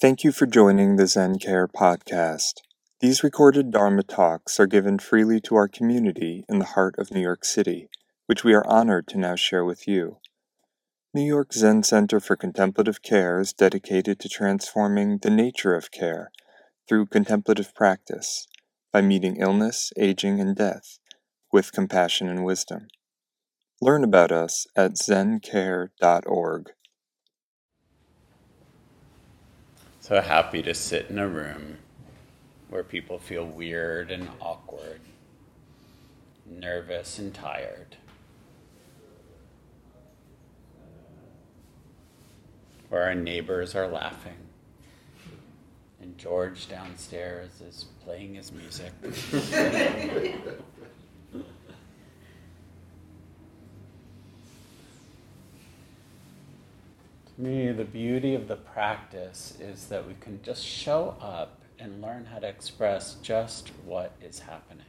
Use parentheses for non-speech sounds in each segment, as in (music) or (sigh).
Thank you for joining the Zen Care podcast. These recorded Dharma talks are given freely to our community in the heart of New York City, which we are honored to now share with you. New York Zen Center for Contemplative Care is dedicated to transforming the nature of care through contemplative practice by meeting illness, aging, and death with compassion and wisdom. Learn about us at zencare.org. So happy to sit in a room where people feel weird and awkward, nervous and tired. Where our neighbors are laughing. And George downstairs is playing his music. (laughs) me, the beauty of the practice is that we can just show up and learn how to express just what is happening.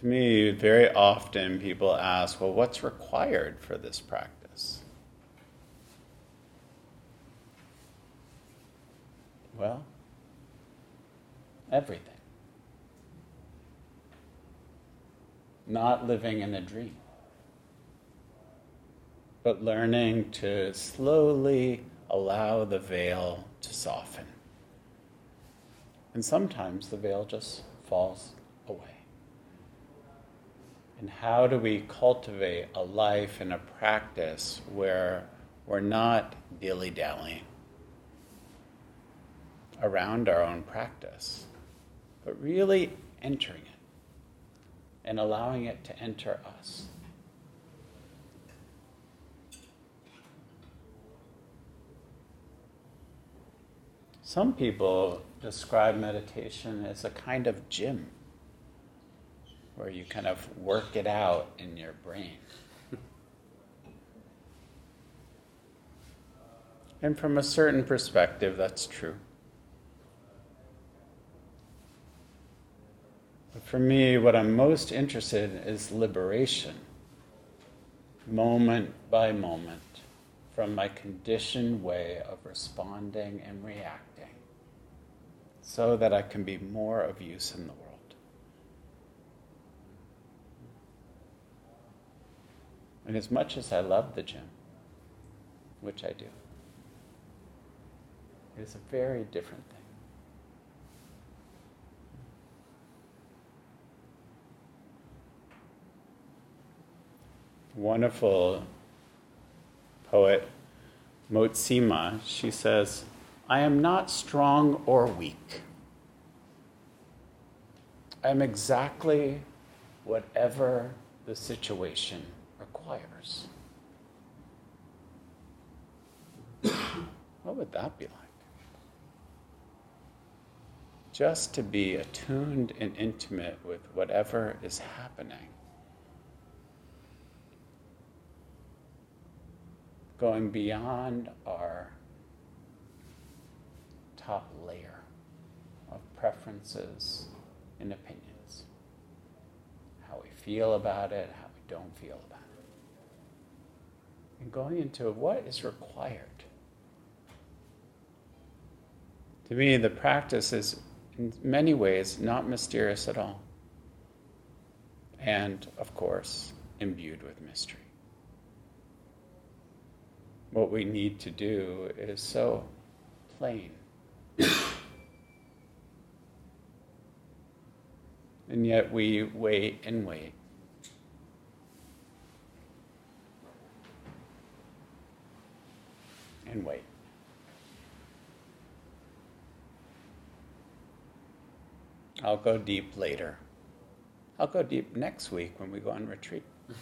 To me, very often people ask, well, what's required for this practice? Well, everything. Not living in a dream, but learning to slowly allow the veil to soften. And sometimes the veil just falls away. And how do we cultivate a life and a practice where we're not dilly dallying around our own practice, but really entering it? And allowing it to enter us. Some people describe meditation as a kind of gym where you kind of work it out in your brain. and from a certain perspective, that's true. For me, what I'm most interested in is liberation, moment by moment, from my conditioned way of responding and reacting, so that I can be more of use in the world. And as much as I love the gym, which I do, it is a very different thing. Wonderful poet, Motsima, she says, I am not strong or weak. I am exactly whatever the situation requires. what would that be like? Just to be attuned and intimate with whatever is happening going beyond our top layer of preferences and opinions. How we feel about it, how we don't feel about it. And going into what is required. To me, the practice is in many ways not mysterious at all. And, of course, imbued with mystery what we need to do is so plain. and yet we wait and wait. And wait. I'll go deep later. I'll go deep next week when we go on retreat. (laughs)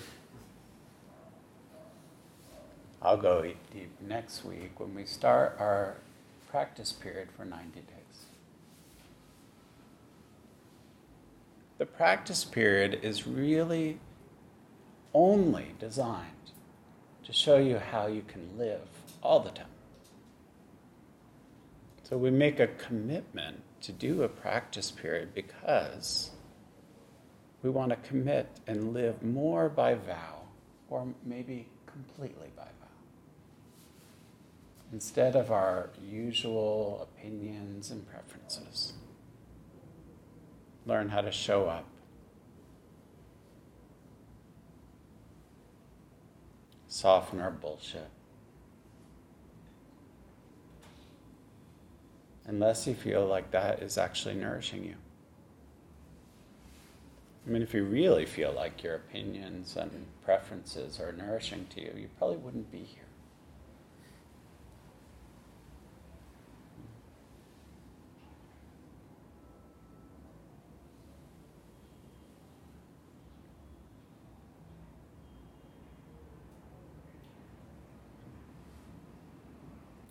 I'll go deep next week when we start our practice period for 90 days. The practice period is really only designed to show you how you can live all the time. So we make a commitment to do a practice period because we want to commit and live more by vow or maybe completely by vow. Instead of our usual opinions and preferences, learn how to show up. Soften our bullshit. Unless you feel like that is actually nourishing you. I mean, if you really feel like your opinions and preferences are nourishing to you, you probably wouldn't be here.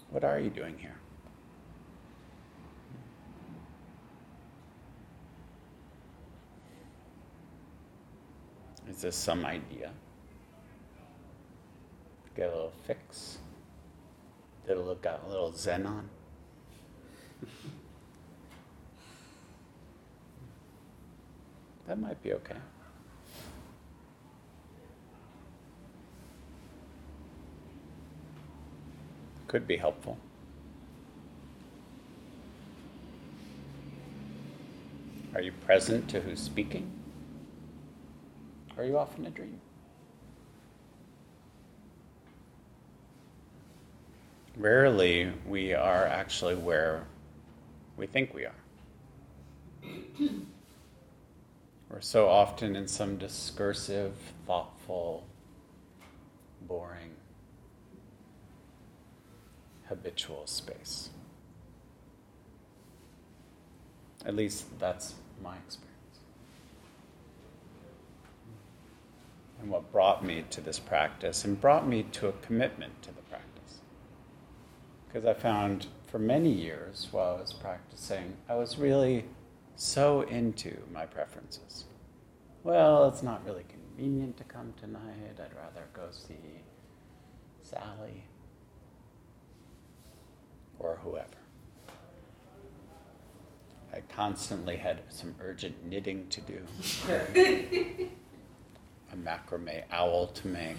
What are you doing here? Is this some idea? Get a little fix? Did look got a little zen on? (laughs) that might be okay. Could be helpful. Are you present to who's speaking? Are you off in a dream? Rarely we are actually where we think we are. We're so often in some discursive, thoughtful, boring, habitual space. At least that's my experience. and what brought me to this practice and brought me to a commitment to the practice. Because I found for many years while I was practicing, I was really so into my preferences. Well, it's not really convenient to come tonight. I'd rather go see Sally or whoever. I constantly had some urgent knitting to do. (laughs) a macrame owl to make.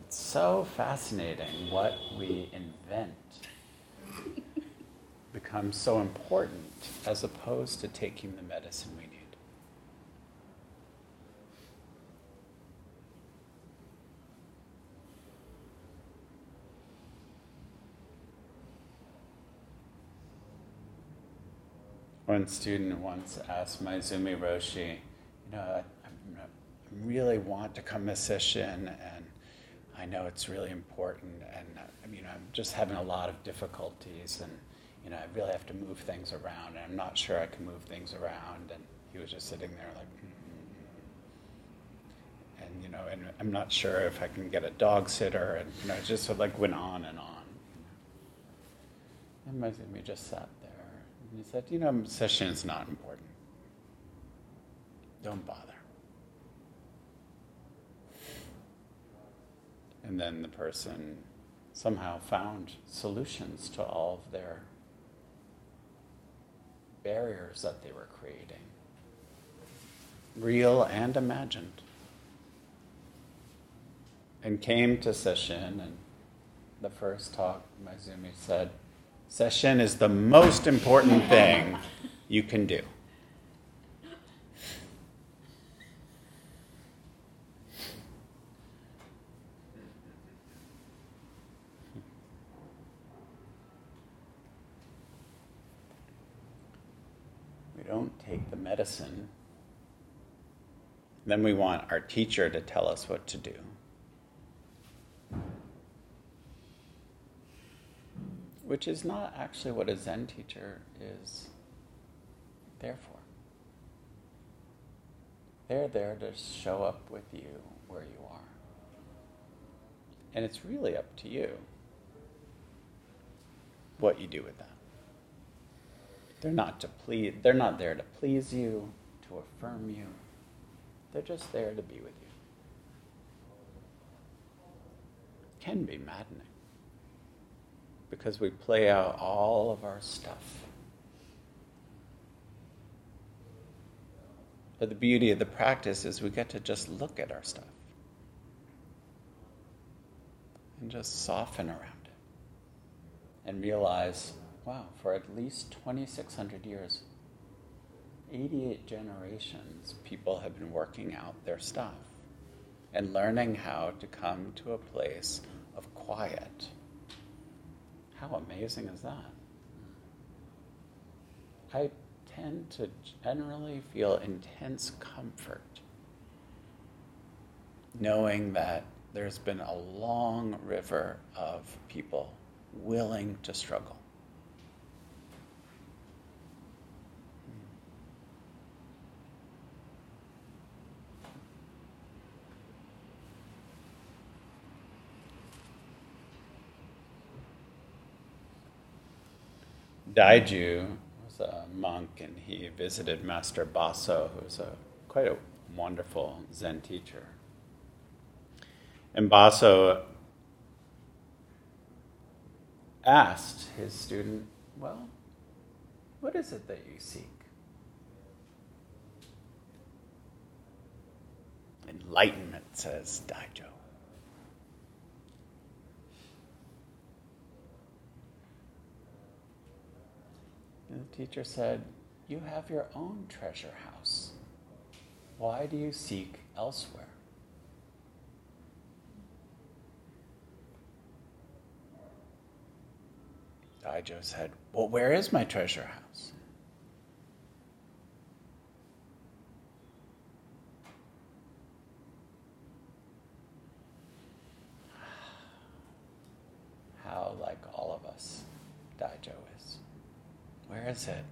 It's so fascinating what we invent becomes so important as opposed to taking the medicine we need. One student once asked Maezumi Roshi, you know, I, I really want to come a session, and I know it's really important, and you know, I'm just having a lot of difficulties, and you know, I really have to move things around, and I'm not sure I can move things around. And he was just sitting there like, mm-hmm. and you know, and I'm not sure if I can get a dog sitter, and you know, it just sort of like went on and on. And Maezumi just sat there. And he said, You know, session is not important. Don't bother. And then the person somehow found solutions to all of their barriers that they were creating, real and imagined. And came to session, and the first talk, Maezumi said, Session is the most important thing you can do. We don't take the medicine. Then we want our teacher to tell us what to do. Which is not actually what a Zen teacher is there for. They're there to show up with you where you are. And it's really up to you what you do with that. They're not to please they're not there to please you, to affirm you. They're just there to be with you. Can be maddening because we play out all of our stuff. But the beauty of the practice is we get to just look at our stuff and just soften around it and realize wow, for at least 2,600 years, 88 generations, people have been working out their stuff and learning how to come to a place of quiet. How amazing is that? I tend to generally feel intense comfort knowing that there's been a long river of people willing to struggle. Daiju was a monk and he visited Master Baso, who was a quite a wonderful Zen teacher. And Baso asked his student, Well, what is it that you seek? Enlightenment, says Daiju. And the teacher said, You have your own treasure house. Why do you seek elsewhere? Daiju said, Well, where is my treasure house? How like all of us Daiju is. Where is it?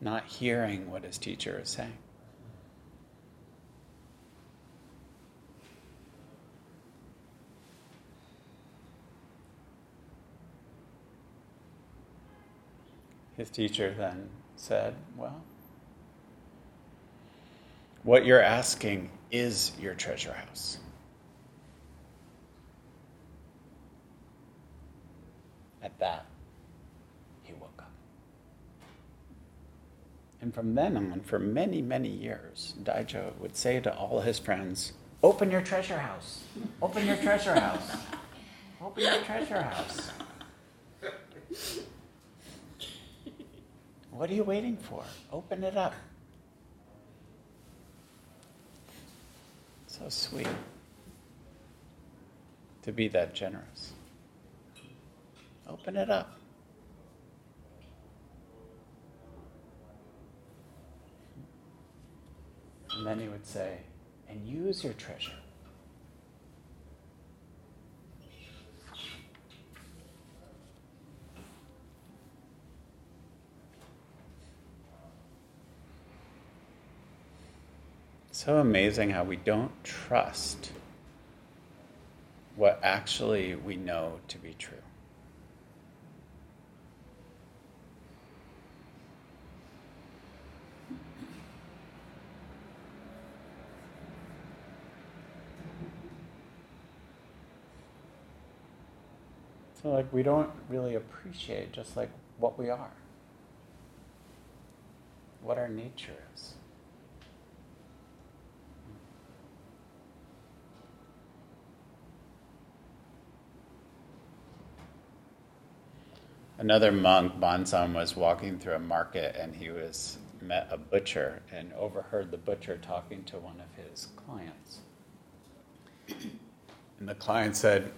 Not hearing what his teacher is saying. His teacher then said, Well, what you're asking is your treasure house. At that, he woke up. And from then on, for many, many years, Daiju would say to all his friends, Open your treasure house. Open your treasure house. Open your treasure house. What are you waiting for? Open it up. So sweet to be that generous. Open it up. And then he would say, and use your treasure. So amazing how we don't trust what actually we know to be true. So, like, we don't really appreciate just like what we are, what our nature is. Another monk, Banzan, was walking through a market and he was met a butcher and overheard the butcher talking to one of his clients. And the client said,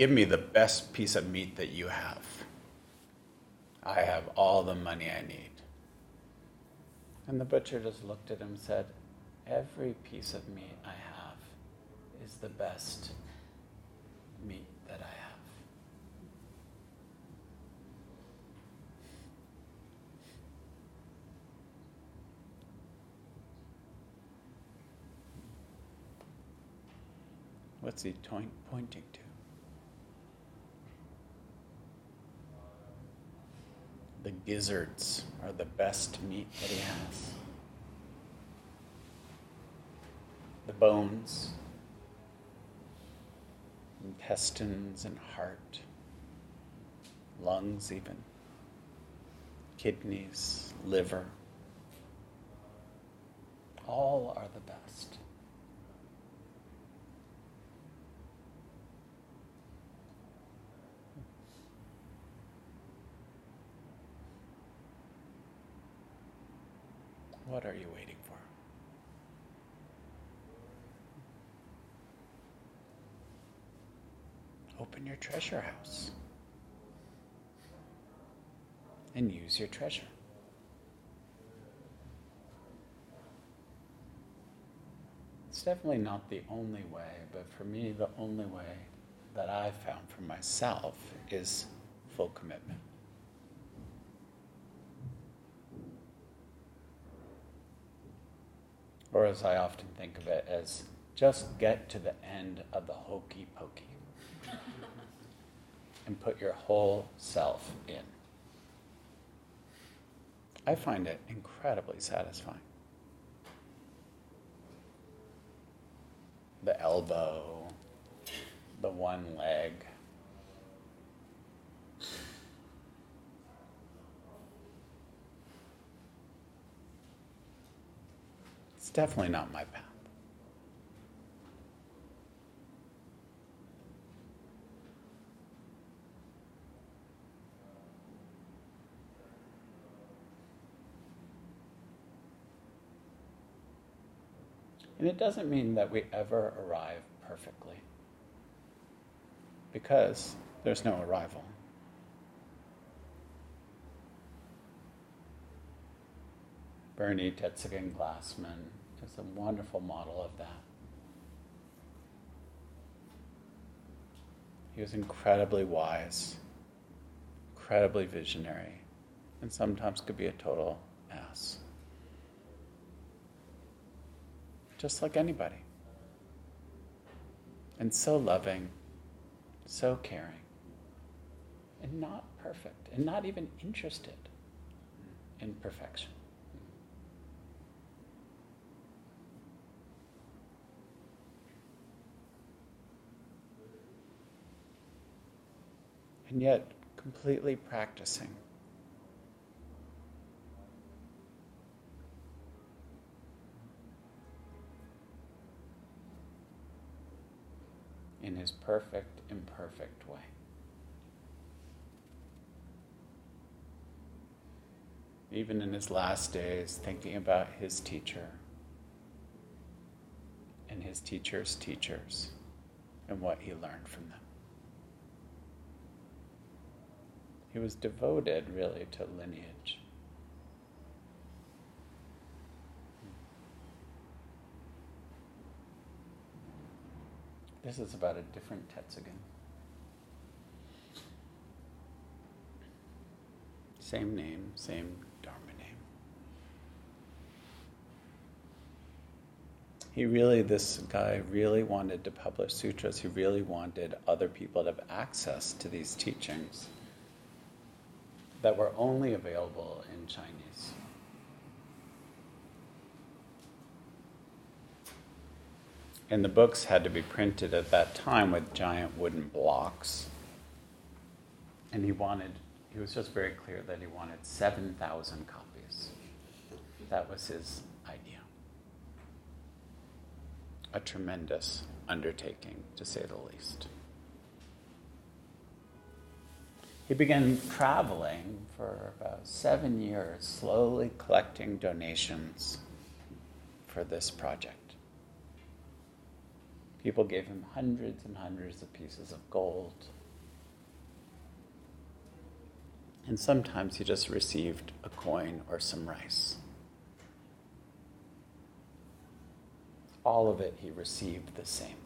Give me the best piece of meat that you have. I have all the money I need. And the butcher just looked at him and said, Every piece of meat I have is the best meat that I have. What's he pointing to? The gizzards are the best meat that he has. The bones, intestines, and heart, lungs, even. kidneys, liver. All are the best. What are you waiting for? Open your treasure house and use your treasure. It's definitely not the only way, but for me, the only way that I've found for myself is full commitment. Or as I often think of it, as just get to the end of the hokey pokey (laughs) and put your whole self in. I find it incredibly satisfying. The elbow, the one leg. It's definitely not my path. And it doesn't mean that we ever arrive perfectly, because there's no arrival. Bernie Tetsugen Glassman is a wonderful model of that. He was incredibly wise, incredibly visionary, and sometimes could be a total ass. Just like anybody. And so loving, so caring, and not perfect, and not even interested in perfection. And yet completely practicing. In his perfect, imperfect way. Even in his last days, thinking about his teacher and his teacher's teachers and what he learned from them. He was devoted, really, to lineage. This is about a different Tetsugen. Same name, same Dharma name. He really, this guy really wanted to publish sutras. He really wanted other people to have access to these teachings that were only available in Chinese. And the books had to be printed at that time with giant wooden blocks. And he wanted, he was just very clear that he wanted 7,000 copies. That was his idea. A tremendous undertaking, to say the least. He began traveling for about seven years, slowly collecting donations for this project. People gave him hundreds and hundreds of pieces of gold. And sometimes he just received a coin or some rice. All of it he received the same.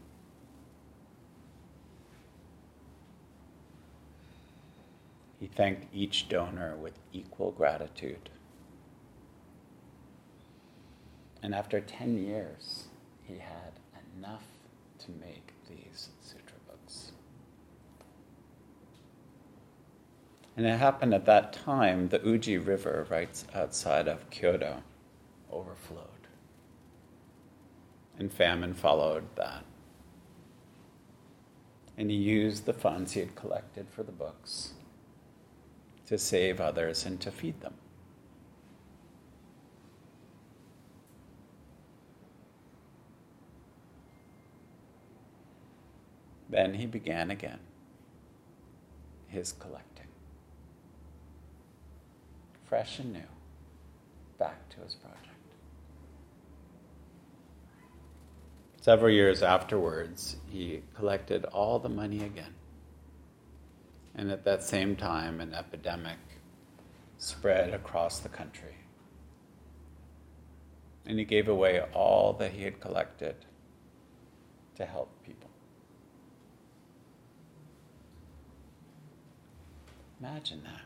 He thanked each donor with equal gratitude. And after 10 years, he had enough to make these sutra books. And it happened at that time, the Uji River, right outside of Kyoto, overflowed. And famine followed that. And he used the funds he had collected for the books to save others and to feed them. Then he began again his collecting, fresh and new, back to his project. Several years afterwards, he collected all the money again. And at that same time, an epidemic spread across the country. And he gave away all that he had collected to help people. Imagine that.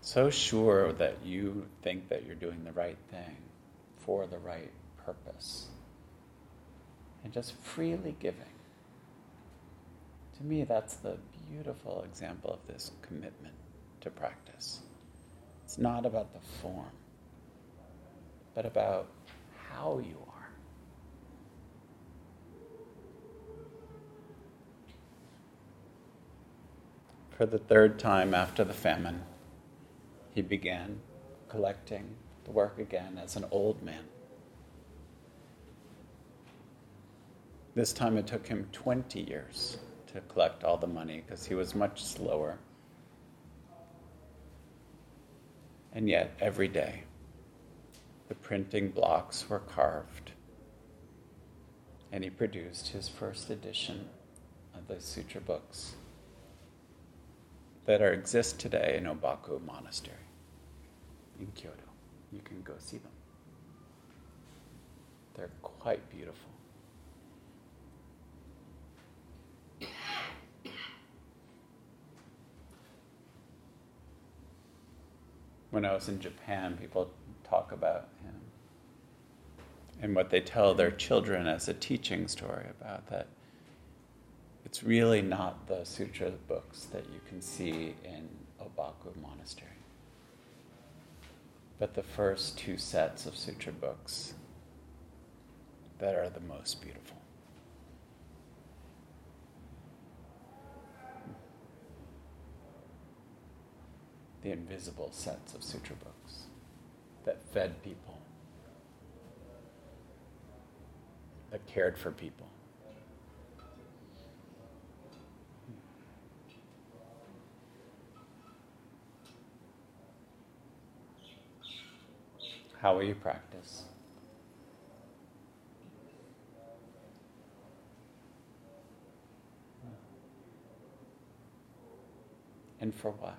So sure that you think that you're doing the right thing for the right purpose. And just freely giving. To me, that's the beautiful example of this commitment to practice. It's not about the form, but about how you are. For the third time after the famine, he began collecting the work again as an old man. This time it took him 20 years to collect all the money because he was much slower. And yet, every day, the printing blocks were carved, and he produced his first edition of the Sutra books that are, exist today in Obaku Monastery in Kyoto. You can go see them. They're quite beautiful. When I was in Japan, people talk about him and what they tell their children as a teaching story about that it's really not the sutra books that you can see in Obaku Monastery, but the first two sets of sutra books that are the most beautiful. The invisible sets of sutra books that fed people, that cared for people. How will you practice? And for what?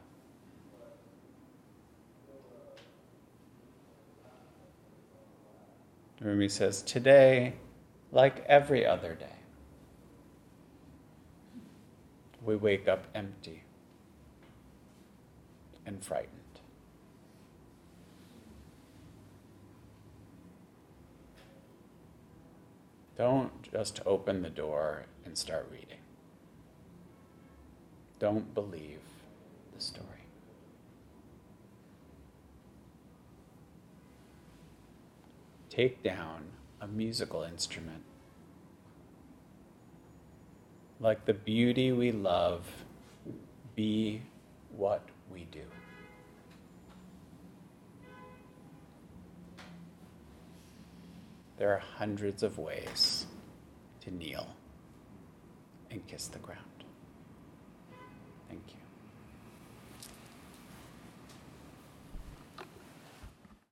Rumi says, Today, like every other day, we wake up empty and frightened. Don't just open the door and start reading. Don't believe the story. Take down a musical instrument. Like the beauty we love, be what we do. There are hundreds of ways to kneel and kiss the ground. Thank you.